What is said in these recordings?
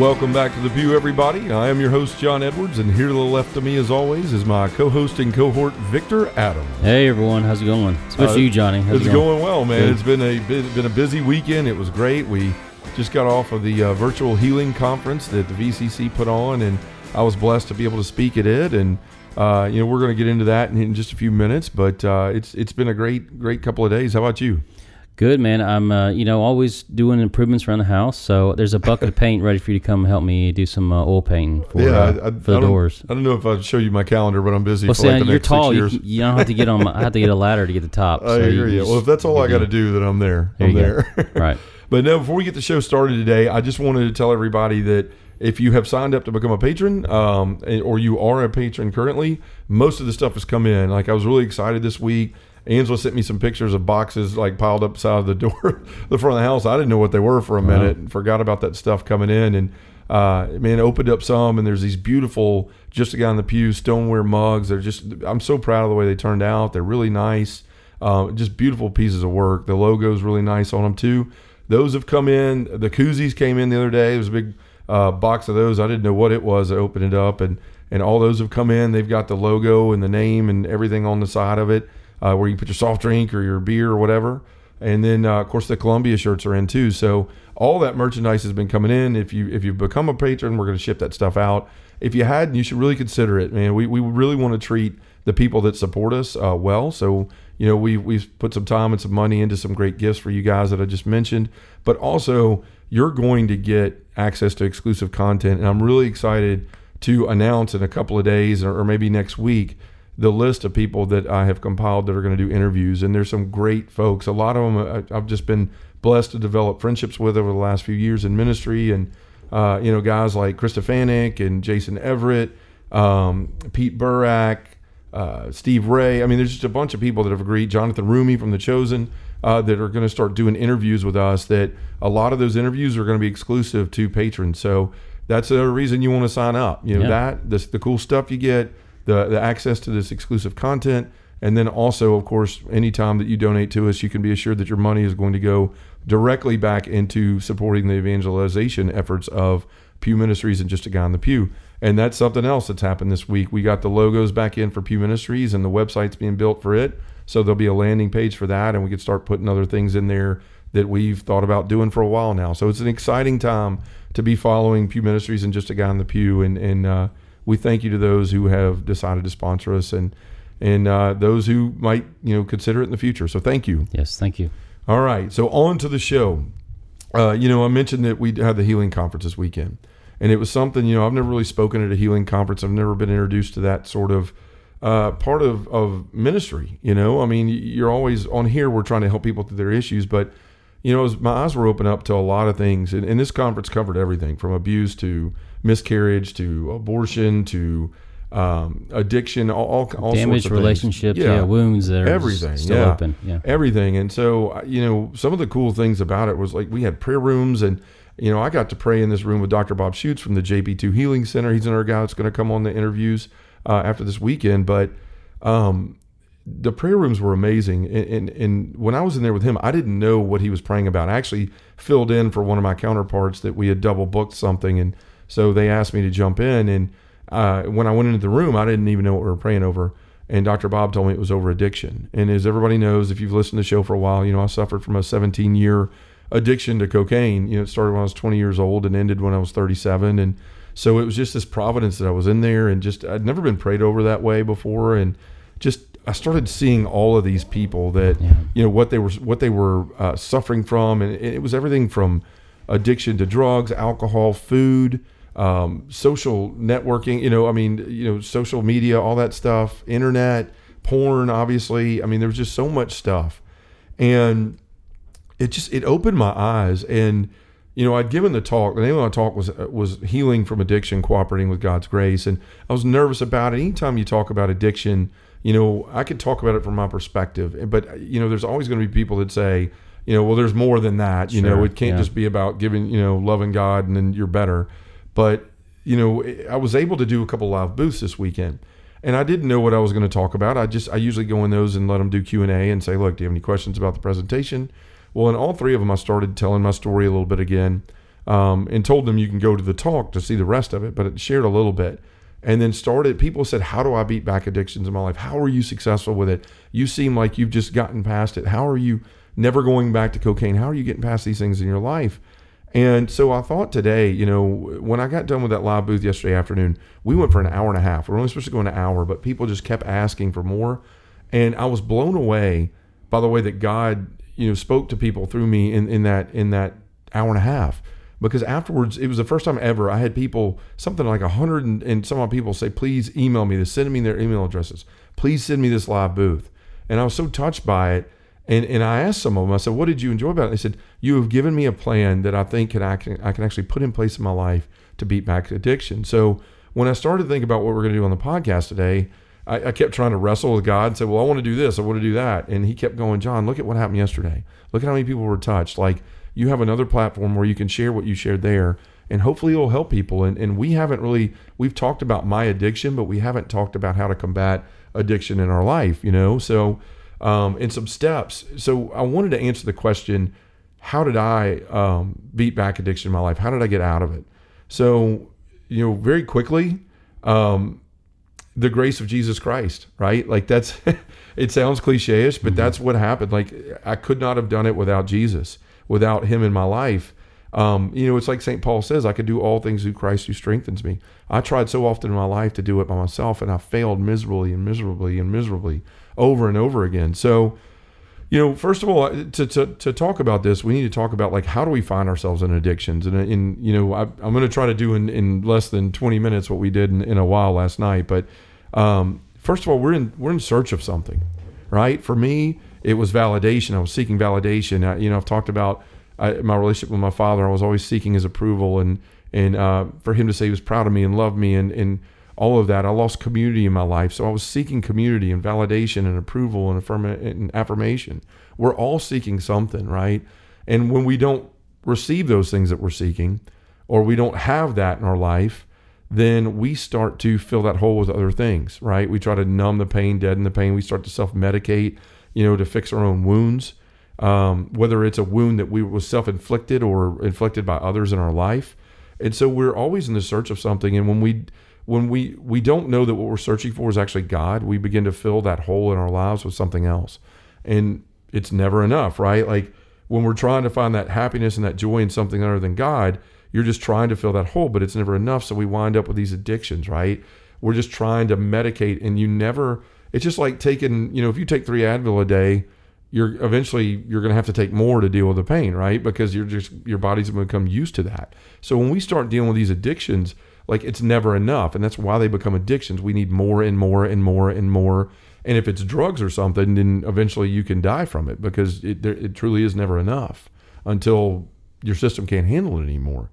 Welcome back to the Pew, everybody. I am your host, John Edwards, and here to the left of me, as always, is my co-host and cohort, Victor Adams. Hey everyone, how's it going? Especially Uh, you, Johnny. How's it's it going? well, man. Good. It's been a been been a busy weekend. It was great. We just got off of the uh, virtual healing conference that the VCC put on, and I was blessed to be able to speak at it. And uh, you know, we're going to get into that in, in just a few minutes. But uh, it's it's been a great great couple of days. How about you? Good man. I'm uh, you know always doing improvements around the house. So there's a bucket of paint ready for you to come help me do some uh, oil painting for uh, for the don't, doors. I don't know if I'd show you my calendar, but I'm busy Well, for see, like the you're next tall. You, you don't have to get on. My, I have to get a ladder to get the top. I so hear you. just- Well, if that's all I got to do, then I'm there. There I'm there. right. But now, before we get the show started today, I just wanted to tell everybody that if you have signed up to become a patron, um, or you are a patron currently, most of the stuff has come in. Like I was really excited this week. Angela sent me some pictures of boxes like piled up side of the door, the front of the house. I didn't know what they were for a minute and forgot about that stuff coming in. And uh, man, opened up some, and there's these beautiful, just a guy in the pew stoneware mugs. They're just, I'm so proud of the way they turned out. They're really nice, uh, just beautiful pieces of work. The logo's really nice on them too. Those have come in. The koozies came in the other day. There was a big uh, box of those. I didn't know what it was. I opened it up, and and all those have come in. They've got the logo and the name and everything on the side of it, uh, where you can put your soft drink or your beer or whatever. And then uh, of course the Columbia shirts are in too. So all that merchandise has been coming in. If you if you become a patron, we're going to ship that stuff out. If you hadn't, you should really consider it, man. We we really want to treat the people that support us uh, well. So you know we we've put some time and some money into some great gifts for you guys that I just mentioned, but also you're going to get access to exclusive content, and I'm really excited to announce in a couple of days or, or maybe next week the list of people that I have compiled that are going to do interviews. And there's some great folks. A lot of them I- I've just been blessed to develop friendships with over the last few years in ministry. And, uh, you know, guys like Krista and Jason Evert, um, Pete Burak, uh, Steve Ray. I mean, there's just a bunch of people that have agreed. Jonathan Roumie from The Chosen uh, that are going to start doing interviews with us. That a lot of those interviews are going to be exclusive to patrons. So that's a reason you want to sign up. You know Yeah. that this, the cool stuff you get, the the access to this exclusive content, and then also, of course, anytime that you donate to us, you can be assured that your money is going to go directly back into supporting the evangelization efforts of Pew Ministries and just a guy in the pew. And that's something else that's happened this week. We got the logos back in for Pew Ministries, and the website's being built for it. So there'll be a landing page for that, and we can start putting other things in there that we've thought about doing for a while now. So it's an exciting time to be following Pew Ministries and just a guy in the pew. And and uh, we thank you to those who have decided to sponsor us and and uh, those who might you know consider it in the future. So thank you. Yes. Thank you. All right, so on to the show. Uh, you know, I mentioned that we had the healing conference this weekend, and it was something. You know, I've never really spoken at a healing conference. I've never been introduced to that sort of uh, part of of ministry. You know, I mean, you're always on here. We're trying to help people through their issues, but you know, as my eyes were open up to a lot of things, and, and this conference covered everything from abuse to miscarriage to abortion to um, addiction, all, all, all sorts Damaged of relationships. Things. Yeah. Wounds that are everything still yeah. open. Yeah. everything and so you know some of the cool things about it was like we had prayer rooms and you know i got to pray in this room with dr bob Schuchts from the jp2 healing center he's another guy that's going to come on the interviews uh, after this weekend but um, the prayer rooms were amazing and, and, and when i was in there with him i didn't know what he was praying about i actually filled in for one of my counterparts that we had double booked something and so they asked me to jump in and uh, when i went into the room i didn't even know what we were praying over and Dr. Bob told me it was over addiction. And as everybody knows, if you've listened to the show for a while, you know I suffered from a 17 year addiction to cocaine. You know, it started when I was 20 years old and ended when I was 37. And so it was just this providence that I was in there, and just I'd never been prayed over that way before, and just I started seeing all of these people that Yeah. you know what they were what they were uh, suffering from, and it was everything from addiction to drugs, alcohol, food, um, social networking. You know, I mean, you know, social media, all that stuff, internet, porn. Obviously, I mean, there was just so much stuff, and it just it opened my eyes and you know, I'd given the talk. The name of my talk was was healing from addiction, cooperating with God's grace, and I was nervous about it. Anytime you talk about addiction, you know, I could talk about it from my perspective, but you know, there's always going to be people that say, you know, well, there's more than that. You know, it can't yeah. just be about giving, you know, loving God and then you're better. But you know, I was able to do a couple live booths this weekend, and I didn't know what I was going to talk about. I just I usually go in those and let them do Q and A and say, look, do you have any questions about the presentation? Well, in all three of them, I started telling my story a little bit again, um, and told them you can go to the talk to see the rest of it, but it shared a little bit. And then started, people said, How do I beat back addictions in my life? How are you successful with it? You seem like you've just gotten past it. How are you never going back to cocaine? How are you getting past these things in your life? And so I thought today, you know, when I got done with that live booth yesterday afternoon, we went for an hour and a half. We're only supposed to go an hour, but people just kept asking for more. And I was blown away by the way that God, you know, spoke to people through me in, in that in that hour and a half. Because afterwards, it was the first time ever I had people, something like a hundred and, and some odd people say, please email me this, send me their email addresses. Please send me this live booth. And I was so touched by it. And, and I asked some of them, I said, what did you enjoy about it? They said, you have given me a plan that I think can, I, can, I can actually put in place in my life to beat back addiction. So when I started to think about what we're going to do on the podcast today, I, I kept trying to wrestle with God and say, well, I want to do this. I want to do that. And he kept going, John, look at what happened yesterday. Look at how many people were touched. Like you have another platform where you can share what you shared there and hopefully it'll help people. And, and we haven't really, we've talked about my addiction, but we haven't talked about how to combat addiction in our life, you know? So, um, and some steps. So I wanted to answer the question, how did I um, beat back addiction in my life? How did I get out of it? So, you know, very quickly, um, the grace of Jesus Christ, right? Like that's, it sounds cliche-ish, but that's what happened. Like I could not have done it without Jesus, without him in my life. Um, you know, it's like St. Paul says, I could do all things through Christ who strengthens me. I tried so often in my life to do it by myself and I failed miserably and miserably and miserably over and over again. So, you know, first of all, to, to, to talk about this, we need to talk about like how do we find ourselves in addictions? And, in you know, I, I'm going to try to do in, in less than 20 minutes what we did in, in a while last night. But um, first of all, we're in we're in search of something, right? For me, it was validation. I was seeking validation. I, you know, I've talked about I, my relationship with my father. I was always seeking his approval and and uh, for him to say he was proud of me and loved me and and all of that. I lost community in my life, so I was seeking community and validation and approval and, affirm- and affirmation. We're all seeking something, right? And when we don't receive those things that we're seeking, or we don't have that in our life, then we start to fill that hole with other things, right? We try to numb the pain, deaden the pain. We start to self medicate, you know, to fix our own wounds. Um, whether it's a wound that we was self inflicted or inflicted by others in our life, and so we're always in the search of something. And when we when we we don't know that what we're searching for is actually God, we begin to fill that hole in our lives with something else, and it's never enough, right? Like when we're trying to find that happiness and that joy in something other than God, you're just trying to fill that hole, but it's never enough. So we wind up with these addictions, right? We're just trying to medicate, and you never. It's just like taking, you know, if you take three Advil a day, you're eventually you're going to have to take more to deal with the pain, right? Because you're just your body's going to become used to that. So when we start dealing with these addictions, like it's never enough, and that's why they become addictions. We need more and more and more and more. And if it's drugs or something, then eventually you can die from it because it there, it truly is never enough until your system can't handle it anymore.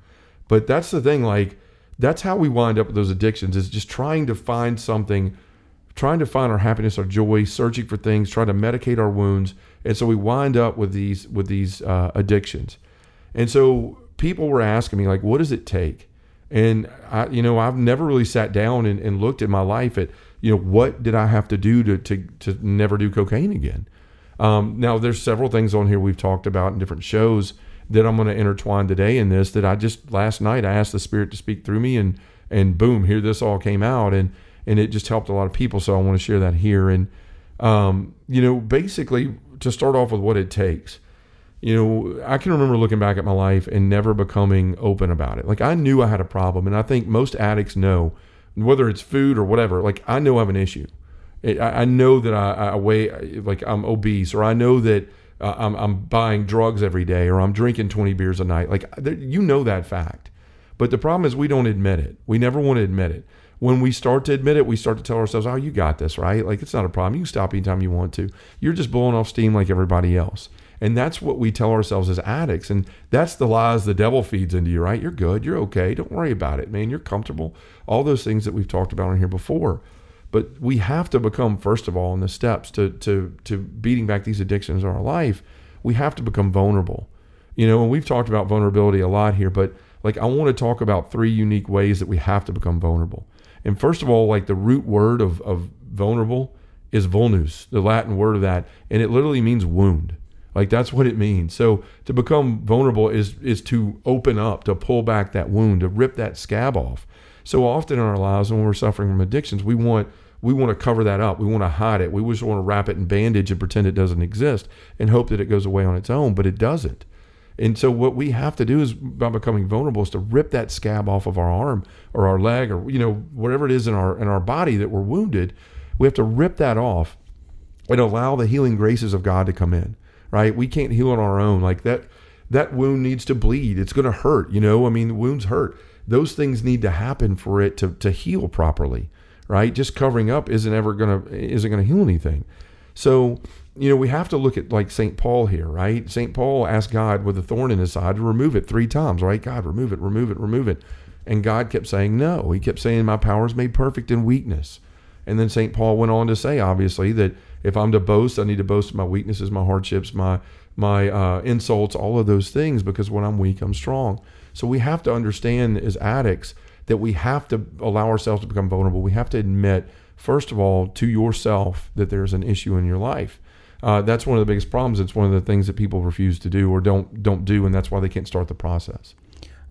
But that's the thing, like that's how we wind up with those addictions is just trying to find something trying to find our happiness, our joy, searching for things, trying to medicate our wounds, and so we wind up with these with these uh, addictions. And so people were asking me like, what does it take? And I, you know, I've never really sat down and, and looked at my life at, you know, what did I have to do to to, to never do cocaine again? Um, now, there's several things on here we've talked about in different shows that I'm going to intertwine today in this. That I just last night I asked the Spirit to speak through me, and and boom, here this all came out, and and it just helped a lot of people. So I want to share that here. And um, you know, basically to start off with what it takes. You know, I can remember looking back at my life and never becoming open about it. Like I knew I had a problem, and I think most addicts know, whether it's food or whatever. Like I know I have an issue. I, I know that I, I weigh like I'm obese, or I know that uh, I'm, I'm buying drugs every day, or I'm drinking 20 beers a night. Like there, you know that fact. But the problem is we don't admit it. We never want to admit it. when we start to admit it, we start to tell ourselves, "Oh, you got this, right? Like it's not a problem. You can stop anytime you want to. You're just blowing off steam like everybody else." And that's what we tell ourselves as addicts, and that's the lies the devil feeds into you, right? You're good, you're okay, don't worry about it, man. You're comfortable. All those things that we've talked about in here before. But we have to become, first of all, in the steps to to to beating back these addictions in our life, we have to become vulnerable. You know, and we've talked about vulnerability a lot here, but like I want to talk about three unique ways that we have to become vulnerable. And first of all, like the root word of, of vulnerable is vulnus, the Latin word of that, and it literally means wound. Like that's what it means. So to become vulnerable is is to open up, to pull back that wound, to rip that scab off. So often in our lives when we're suffering from addictions, we want we want to cover that up. We want to hide it. We just want to wrap it in bandage and pretend it doesn't exist and hope that it goes away on its own, but it doesn't. And so what we have to do is by becoming vulnerable is to rip that scab off of our arm or our leg or you know whatever it is in our in our body that we're wounded. We have to rip that off and allow the healing graces of God to come in. Right? We can't heal on our own. Like that that wound needs to bleed. It's going to hurt, you know? I mean, wounds hurt. Those things need to happen for it to to heal properly, right? Just covering up isn't ever going to isn't going to heal anything. So you know, we have to look at like St. Paul here, right? St. Paul asked God with a thorn in his side to remove it three times, right? God, remove it, remove it, remove it. And God kept saying no. He kept saying, My power is made perfect in weakness. And then St. Paul went on to say, obviously, that if I'm to boast, I need to boast my weaknesses, my hardships, my my uh, insults, all of those things, because when I'm weak, I'm strong. So we have to understand as addicts that we have to allow ourselves to become vulnerable. We have to admit, first of all, to yourself that there's an issue in your life uh, that's one of the biggest problems. It's one of the things that people refuse to do or don't don't do, and that's why they can't start the process.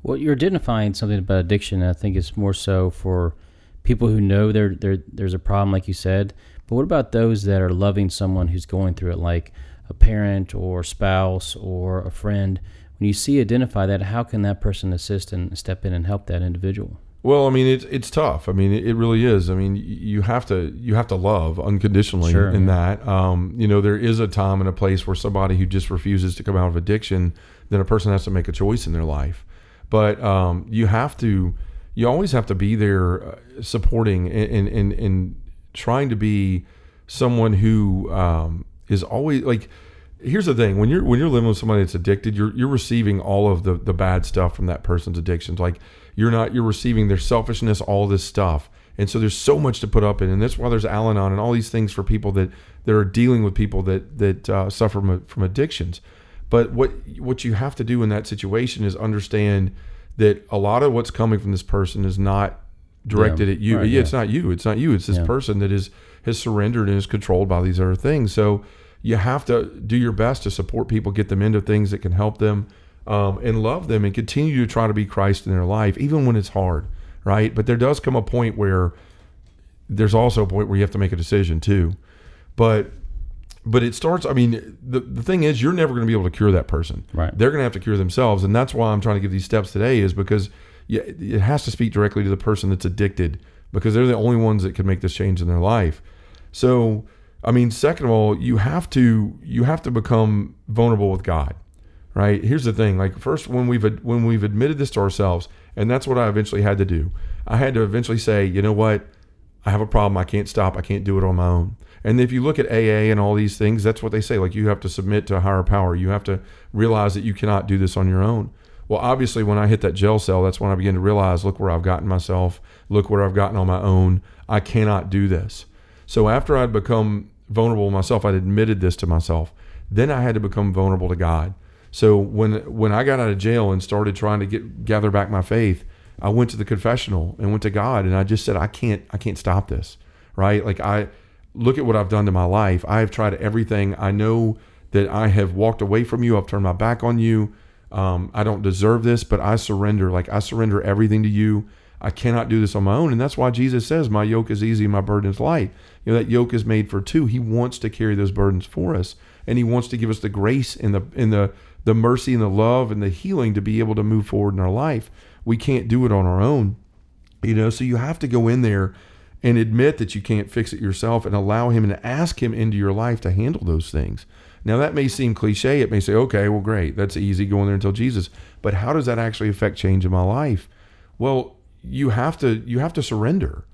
Well, you're identifying something about addiction. I think it's more so for people who know there there there's a problem, like you said. But what about those that are loving someone who's going through it, like a parent or spouse or a friend? When you see identify that, how can that person assist and step in and help that individual? Well, I mean, it's it's tough. I mean, it, really is. I mean, you have to you have to love unconditionally sure, in yeah. that. Um, you know, there is a time and a place where somebody who just refuses to come out of addiction, then a person has to make a choice in their life. But um, you have to, you always have to be there, uh, supporting and, and and trying to be someone who um, is always like here's the thing when you're when you're living with somebody that's addicted you're you're receiving all of the the bad stuff from that person's addictions like you're not you're receiving their selfishness, all this stuff. And so there's so much to put up in, and that's why there's Al-Anon and all these things for people that that are dealing with people that that uh, suffer from, from addictions. But what what you have to do in that situation is understand that a lot of what's coming from this person is not directed yeah, at you. Right, yeah, it's not you. It's not you. It's this person that is has surrendered and is controlled by these other things. So you have to do your best to support people, get them into things that can help them um, and love them and continue to try to be Christ in their life, even when it's hard, right? But there does come a point where there's also a point where you have to make a decision too. But but it starts i mean the, the thing is you're never going to be able to cure that person right they're going to have to cure themselves and that's why i'm trying to give these steps today is because it has to speak directly to the person that's addicted because they're the only ones that can make this change in their life so i mean second of all you have to you have to become vulnerable with god right? Here's the thing: like first, when we've when we've admitted this to ourselves, and that's what I eventually had to do. I had to eventually say, you know what? I have a problem. I can't stop. I can't do it on my own. And if you look at AA and all these things, that's what they say. Like you have to submit to a higher power. You have to realize that you cannot do this on your own. Well, obviously, when I hit that jail cell, that's when I began to realize, look where I've gotten myself. Look where I've gotten on my own. I cannot do this. So after I'd become vulnerable myself, I'd admitted this to myself. Then I had to become vulnerable to God. So when when I got out of jail and started trying to get gather back my faith, I went to the confessional and went to God and I just said I can't I can't stop this. Right? Like I look at what I've done to my life. I have tried everything. I know that I have walked away from you. I've turned my back on you. Um, I don't deserve this, but I surrender. Like I surrender everything to you. I cannot do this on my own. And that's why Jesus says, My yoke is easy, my burden is light. You know, that yoke is made for two. He wants to carry those burdens for us. And he wants to give us the grace and the in the the mercy and the love and the healing to be able to move forward in our life. We can't do it on our own. You know, so you have to go in there and admit that you can't fix it yourself and allow him and ask him into your life to handle those things. Now that may seem cliche. It may say, okay, well, great. That's easy. Go in there and tell Jesus. But how does that actually affect change in my life? Well, you have to you have to surrender.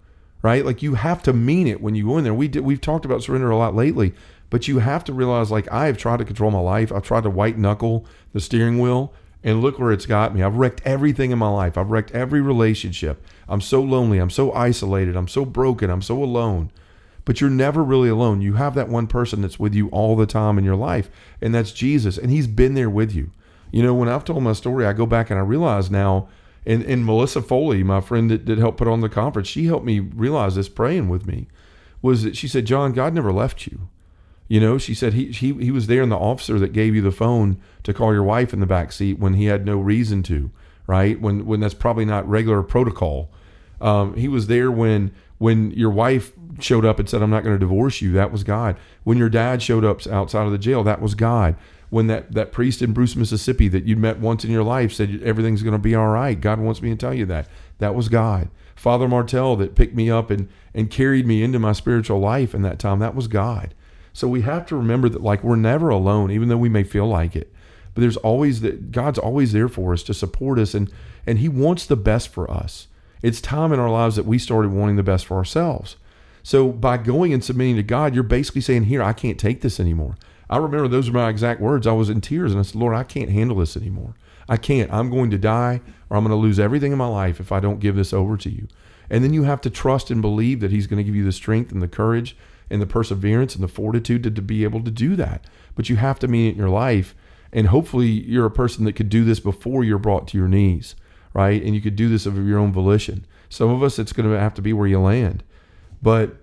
right? Like you have to mean it when you go in there. We did, we've talked about surrender a lot lately, but you have to realize like I have tried to control my life. I've tried to white knuckle the steering wheel and look where it's got me. I've wrecked everything in my life. I've wrecked every relationship. I'm so lonely. I'm so isolated. I'm so broken. I'm so alone. But you're never really alone. You have that one person that's with you all the time in your life, and that's Jesus. And he's been there with you. You know, when I've told my story, I go back and I realize now, and, and Melissa Foley, my friend that, that helped put on the conference, she helped me realize this praying with me, was that she said, John, God never left you. You know, she said he, he, he was there in the officer that gave you the phone to call your wife in the back seat when he had no reason to, right? When, when that's probably not regular protocol. Um, he was there when when your wife showed up and said, I'm not going to divorce you, that was God. When your dad showed up outside of the jail, that was God. When that, that priest in Bruce, Mississippi that you met once in your life said, Everything's going to be all right, God wants me to tell you that, that was God. Father Martell that picked me up and, and carried me into my spiritual life in that time, that was God. So we have to remember that, like, we're never alone, even though we may feel like it. But there's always that God's always there for us to support us, and, and He wants the best for us. It's time in our lives that we started wanting the best for ourselves. So by going and submitting to God, you're basically saying, Here, I can't take this anymore. I remember those are my exact words. I was in tears and I said, Lord, I can't handle this anymore. I can't. I'm going to die or I'm going to lose everything in my life if I don't give this over to you. And then you have to trust and believe that He's going to give you the strength and the courage and the perseverance and the fortitude to, to be able to do that. But you have to mean it in your life. And hopefully, you're a person that could do this before you're brought to your knees right? And you could do this of your own volition. Some of us, it's going to have to be where you land. But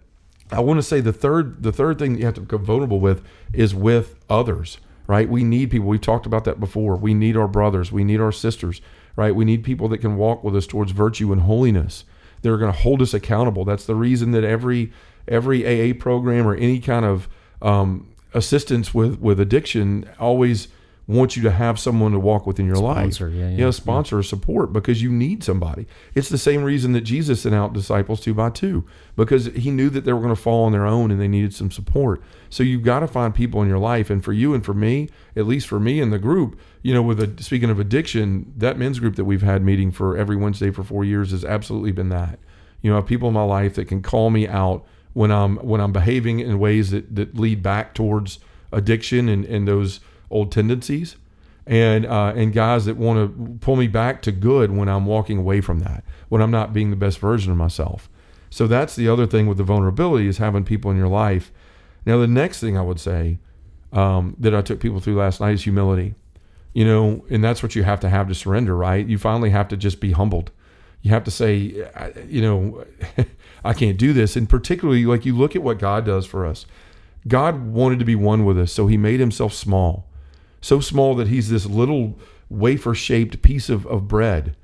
I want to say the third, the third thing that you have to become vulnerable with is with others, right? We need people. We've talked about that before. We need our brothers. We need our sisters, right? We need people that can walk with us towards virtue and holiness. They're going to hold us accountable. That's the reason that every every AA program or any kind of um, assistance with with addiction always wants you to have someone to walk with in your sponsor, life. Yeah, yeah, you know, sponsor yeah. or support because you need somebody. It's the same reason that Jesus sent out disciples two by two because he knew that they were going to fall on their own and they needed some support. So you've got to find people in your life. And for you and for me, at least for me in the group, you know, with a, speaking of addiction, that men's group that we've had meeting for every Wednesday for four years has absolutely been that. You know, I have people in my life that can call me out when I'm when I'm behaving in ways that, that lead back towards addiction and, and those old tendencies and uh, and guys that want to pull me back to good when I'm walking away from that, when I'm not being the best version of myself. So that's the other thing with the vulnerability is having people in your life. Now the next thing I would say um, that I took people through last night is humility. You know, and that's what you have to have to surrender, right? You finally have to just be humbled. You have to say, you know, I can't do this. And particularly, like you look at what God does for us. God wanted to be one with us, so He made Himself small so small that he's this little wafer shaped piece of, of bread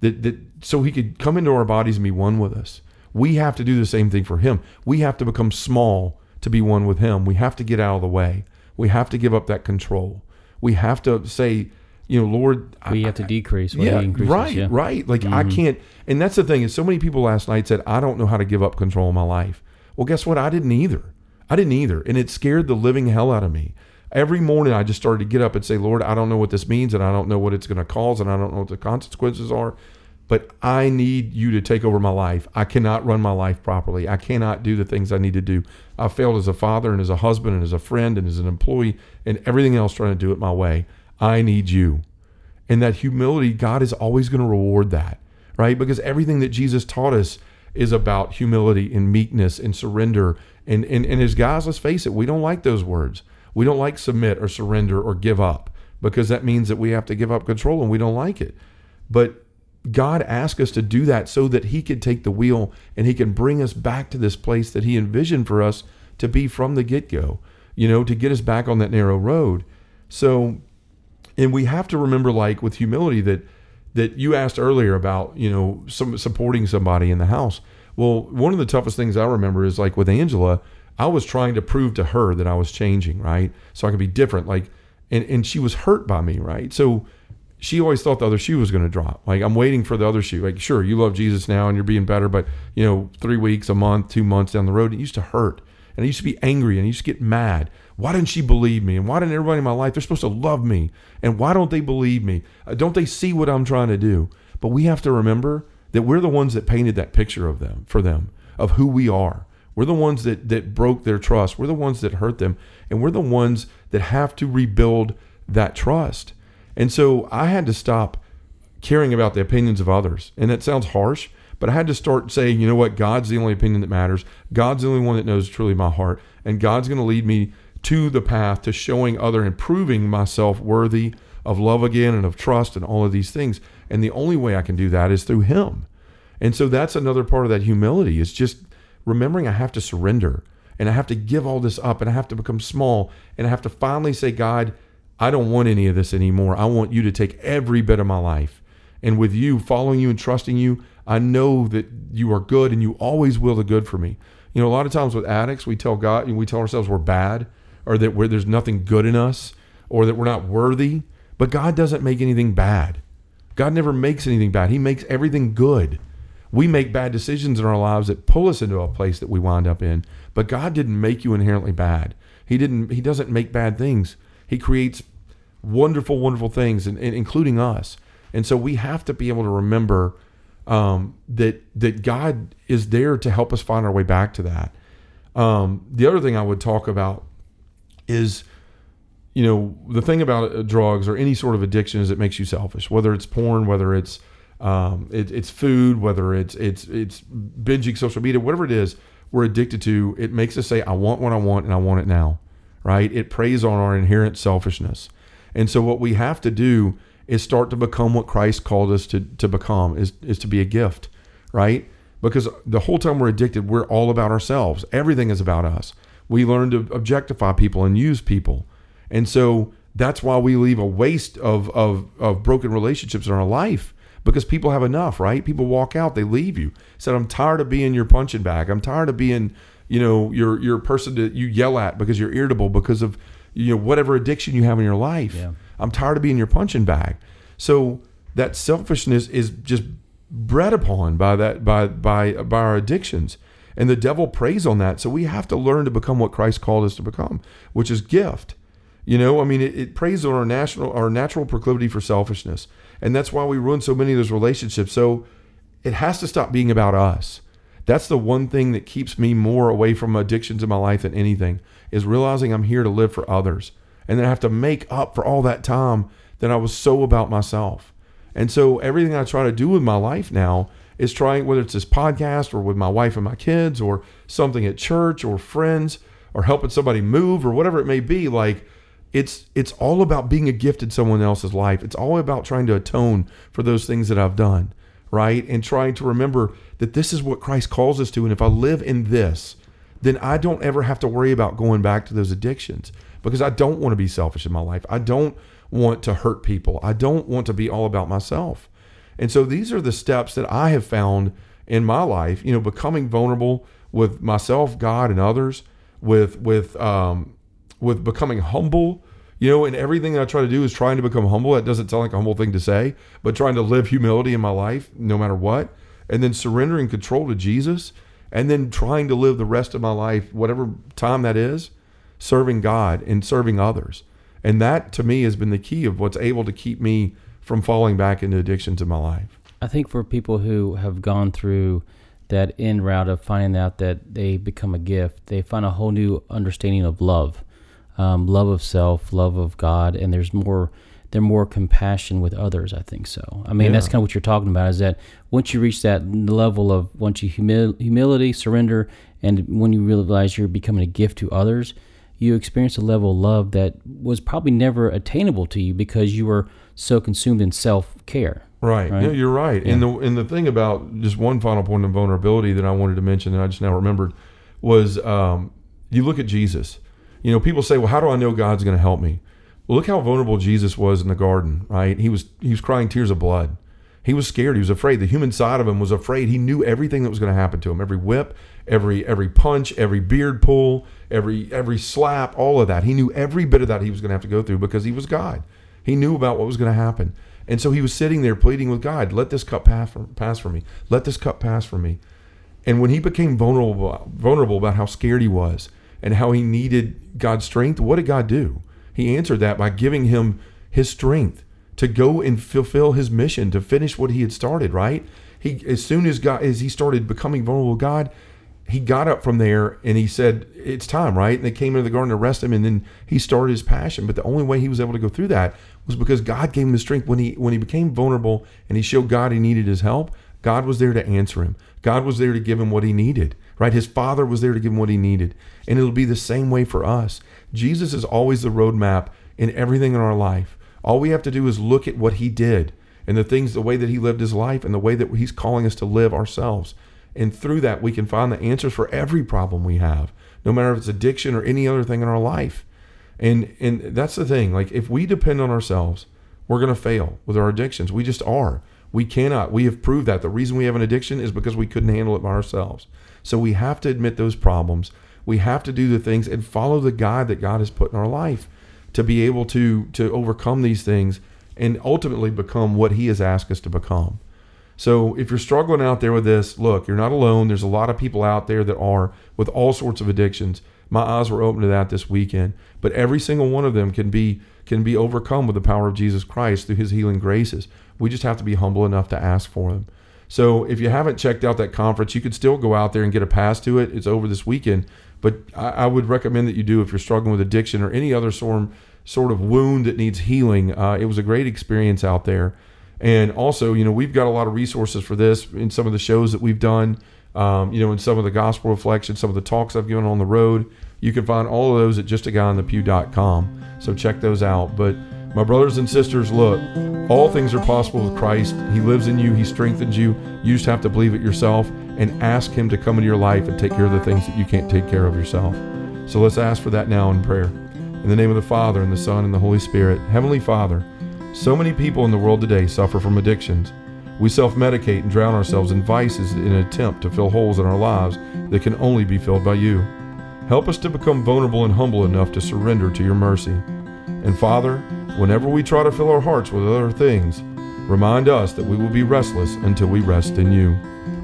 that, that so he could come into our bodies and be one with us. We have to do the same thing for him. We have to become small to be one with him. We have to get out of the way. We have to give up that control. We have to say, you know, Lord, we I, have to decrease. yeah, right, yeah. right. Like mm-hmm. I can't, and that's the thing is, so many people last night said, I don't know how to give up control of my life. Well, guess what? I didn't either. I didn't either, and it scared the living hell out of me every morning I just started to get up and say, Lord, I don't know what this means and I don't know what it's going to cause and I don't know what the consequences are, but I need you to take over my life. I cannot run my life properly. I cannot do the things I need to do. I failed as a father and as a husband and as a friend and as an employee and everything else trying to do it my way. I need you. And that humility, God is always going to reward that, right? Because everything that Jesus taught us is about humility and meekness and surrender. And, and, and as guys, let's face it, we don't like those words. We don't like submit or surrender or give up because that means that we have to give up control and we don't like it. But God asked us to do that so that He could take the wheel and He can bring us back to this place that He envisioned for us to be from the get go, you know, to get us back on that narrow road. So, and we have to remember, like with humility, that that you asked earlier about, you know, some supporting somebody in the house. Well, one of the toughest things I remember is like with Angela, I was trying to prove to her that I was changing, right? So I could be different. Like, and, and she was hurt by me, right? So she always thought the other shoe was going to drop. Like, I'm waiting for the other shoe. Like, sure, you love Jesus now and you're being better, but, you know, three weeks, a month, two months down the road, it used to hurt. And I used to be angry and I used to get mad. Why didn't she believe me? And why didn't everybody in my life, they're supposed to love me? And why don't they believe me? Uh, don't they see what I'm trying to do? But we have to remember that we're the ones that painted that picture of them for them of who we are. We're the ones that that broke their trust. We're the ones that hurt them, and we're the ones that have to rebuild that trust. And so I had to stop caring about the opinions of others. And that sounds harsh, but I had to start saying, you know what, God's the only opinion that matters. God's the only one that knows truly my heart, and God's going to lead me to the path to showing other and proving myself worthy of love again and of trust and all of these things. And the only way I can do that is through him. And so that's another part of that humility is just remembering I have to surrender and I have to give all this up and I have to become small and I have to finally say, God, I don't want any of this anymore. I want you to take every bit of my life. And with you, following you and trusting you, I know that you are good and you always will the good for me. You know, a lot of times with addicts, we tell God, and we tell ourselves we're bad or that we're, there's nothing good in us or that we're not worthy. But God doesn't make anything bad. God never makes anything bad. He makes everything good. We make bad decisions in our lives that pull us into a place that we wind up in. But God didn't make you inherently bad. He didn't. He doesn't make bad things. He creates wonderful, wonderful things, and, and including us. And so we have to be able to remember um, that that God is there to help us find our way back to that. Um, the other thing I would talk about is, you know, the thing about uh, drugs or any sort of addiction is it makes you selfish. Whether it's porn, whether it's um, it, it's food, whether it's it's it's binging social media, whatever it is, we're addicted to. It makes us say, "I want what I want, and I want it now." Right? It preys on our inherent selfishness, and so what we have to do is start to become what Christ called us to to become is is to be a gift, right? Because the whole time we're addicted, we're all about ourselves. Everything is about us. We learn to objectify people and use people, and so that's why we leave a waste of of, of broken relationships in our life because people have enough, right? People walk out, they leave you. Said, I'm tired of being your punching bag. I'm tired of being, you know, your your person that you yell at because you're irritable because of you know whatever addiction you have in your life. Yeah. I'm tired of being your punching bag. So that selfishness is just bred upon by that by by by our addictions. And the devil preys on that. So we have to learn to become what Christ called us to become, which is gift. You know, I mean, it, it preys on our national, our natural proclivity for selfishness, and that's why we ruin so many of those relationships. So it has to stop being about us. That's the one thing that keeps me more away from addictions in my life than anything is realizing I'm here to live for others, and then I have to make up for all that time that I was so about myself. And so everything I try to do with my life now is trying, whether it's this podcast or with my wife and my kids or something at church or friends or helping somebody move or whatever it may be, like it's it's all about being a gift in someone else's life. It's all about trying to atone for those things that I've done, right? And trying to remember that this is what Christ calls us to. And if I live in this, then I don't ever have to worry about going back to those addictions because I don't want to be selfish in my life. I don't want to hurt people. I don't want to be all about myself. And so these are the steps that I have found in my life, you know, becoming vulnerable with myself, God, and others, with with um, with becoming humble. You know, and everything that I try to do is trying to become humble. That doesn't sound like a humble thing to say, but trying to live humility in my life no matter what. And then surrendering control to Jesus. And then trying to live the rest of my life, whatever time that is, serving God and serving others. And that to me has been the key of what's able to keep me from falling back into addictions in my life. I think for people who have gone through that end route of finding out that they become a gift, they find a whole new understanding of love um, love of self, love of God, and there's more. They're more compassion with others. I think so. I mean, Yeah. that's kind of what you're talking about. Is that once you reach that level of once you humil- humility, surrender, and when you realize you're becoming a gift to others, you experience a level of love that was probably never attainable to you because you were so consumed in self care. Right. Right? Yeah, you're right. And the and the thing about just one final point of vulnerability that I wanted to mention that I just now remembered was um, you look at Jesus. You know, people say, "Well, how do I know God's going to help me?" Well, look how vulnerable Jesus was in the garden. Right? He was he was crying tears of blood. He was scared. He was afraid. The human side of him was afraid. He knew everything that was going to happen to him. Every whip, every every punch, every beard pull, every every slap, all of that. He knew every bit of that he was going to have to go through because he was God. He knew about what was going to happen. And so he was sitting there pleading with God, "Let this cup pass from, pass me. Let this cup pass from me." And when he became vulnerable vulnerable about how scared he was and how he needed God's strength, what did God do? He answered that by giving him his strength to go and fulfill his mission, to finish what he had started, right? He as soon as God as he started becoming vulnerable God, he got up from there and he said, It's time, right? And they came into the garden to arrest him, and then he started his passion. But the only way he was able to go through that was because God gave him the strength when he when he became vulnerable and he showed God he needed his help. God was there to answer him. God was there to give him what he needed. Right? His father was there to give him what he needed. And it'll be the same way for us. Jesus is always the roadmap in everything in our life. All we have to do is look at what he did and the things, the way that he lived his life and the way that he's calling us to live ourselves. And through that, we can find the answers for every problem we have, no matter if it's addiction or any other thing in our life. And and that's the thing. Like if we depend on ourselves, we're going to fail with our addictions. We just are. We cannot. We have proved that. The reason we have an addiction is because we couldn't handle it by ourselves. So we have to admit those problems. We have to do the things and follow the guide that God has put in our life to be able to to overcome these things and ultimately become what he has asked us to become. So if you're struggling out there with this, look, you're not alone. There's a lot of people out there that are with all sorts of addictions. My eyes were open to that this weekend. But every single one of them can be can be overcome with the power of Jesus Christ through his healing graces. We just have to be humble enough to ask for them. So if you haven't checked out that conference, you could still go out there and get a pass to it. It's over this weekend. But I, I would recommend that you do if you're struggling with addiction or any other sort sort of wound that needs healing. Uh, it was a great experience out there. And also, you know, we've got a lot of resources for this in some of the shows that we've done, um, you know, in some of the gospel reflections, some of the talks I've given on the road. You can find all of those at justaguyinthepew.com. So check those out. But my brothers and sisters, look, all things are possible with Christ. He lives in you, He strengthens you. You just have to believe it yourself and ask Him to come into your life and take care of the things that you can't take care of yourself. So let's ask for that now in prayer. In the name of the Father, and the Son, and the Holy Spirit. Heavenly Father, so many people in the world today suffer from addictions. We self medicate and drown ourselves in vices in an attempt to fill holes in our lives that can only be filled by you. Help us to become vulnerable and humble enough to surrender to your mercy. And Father, whenever we try to fill our hearts with other things, remind us that we will be restless until we rest in you.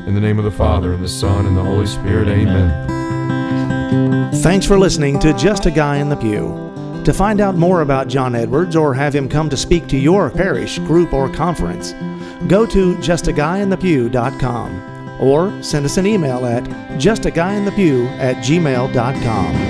In the name of the Father, and the Son, and the Holy Spirit, amen. Thanks for listening to Just a Guy in the Pew. To find out more about John Edwards or have him come to speak to your parish, group, or conference, go to justaguyinthepew.com or send us an email at justaguyinthepew at gmail.com.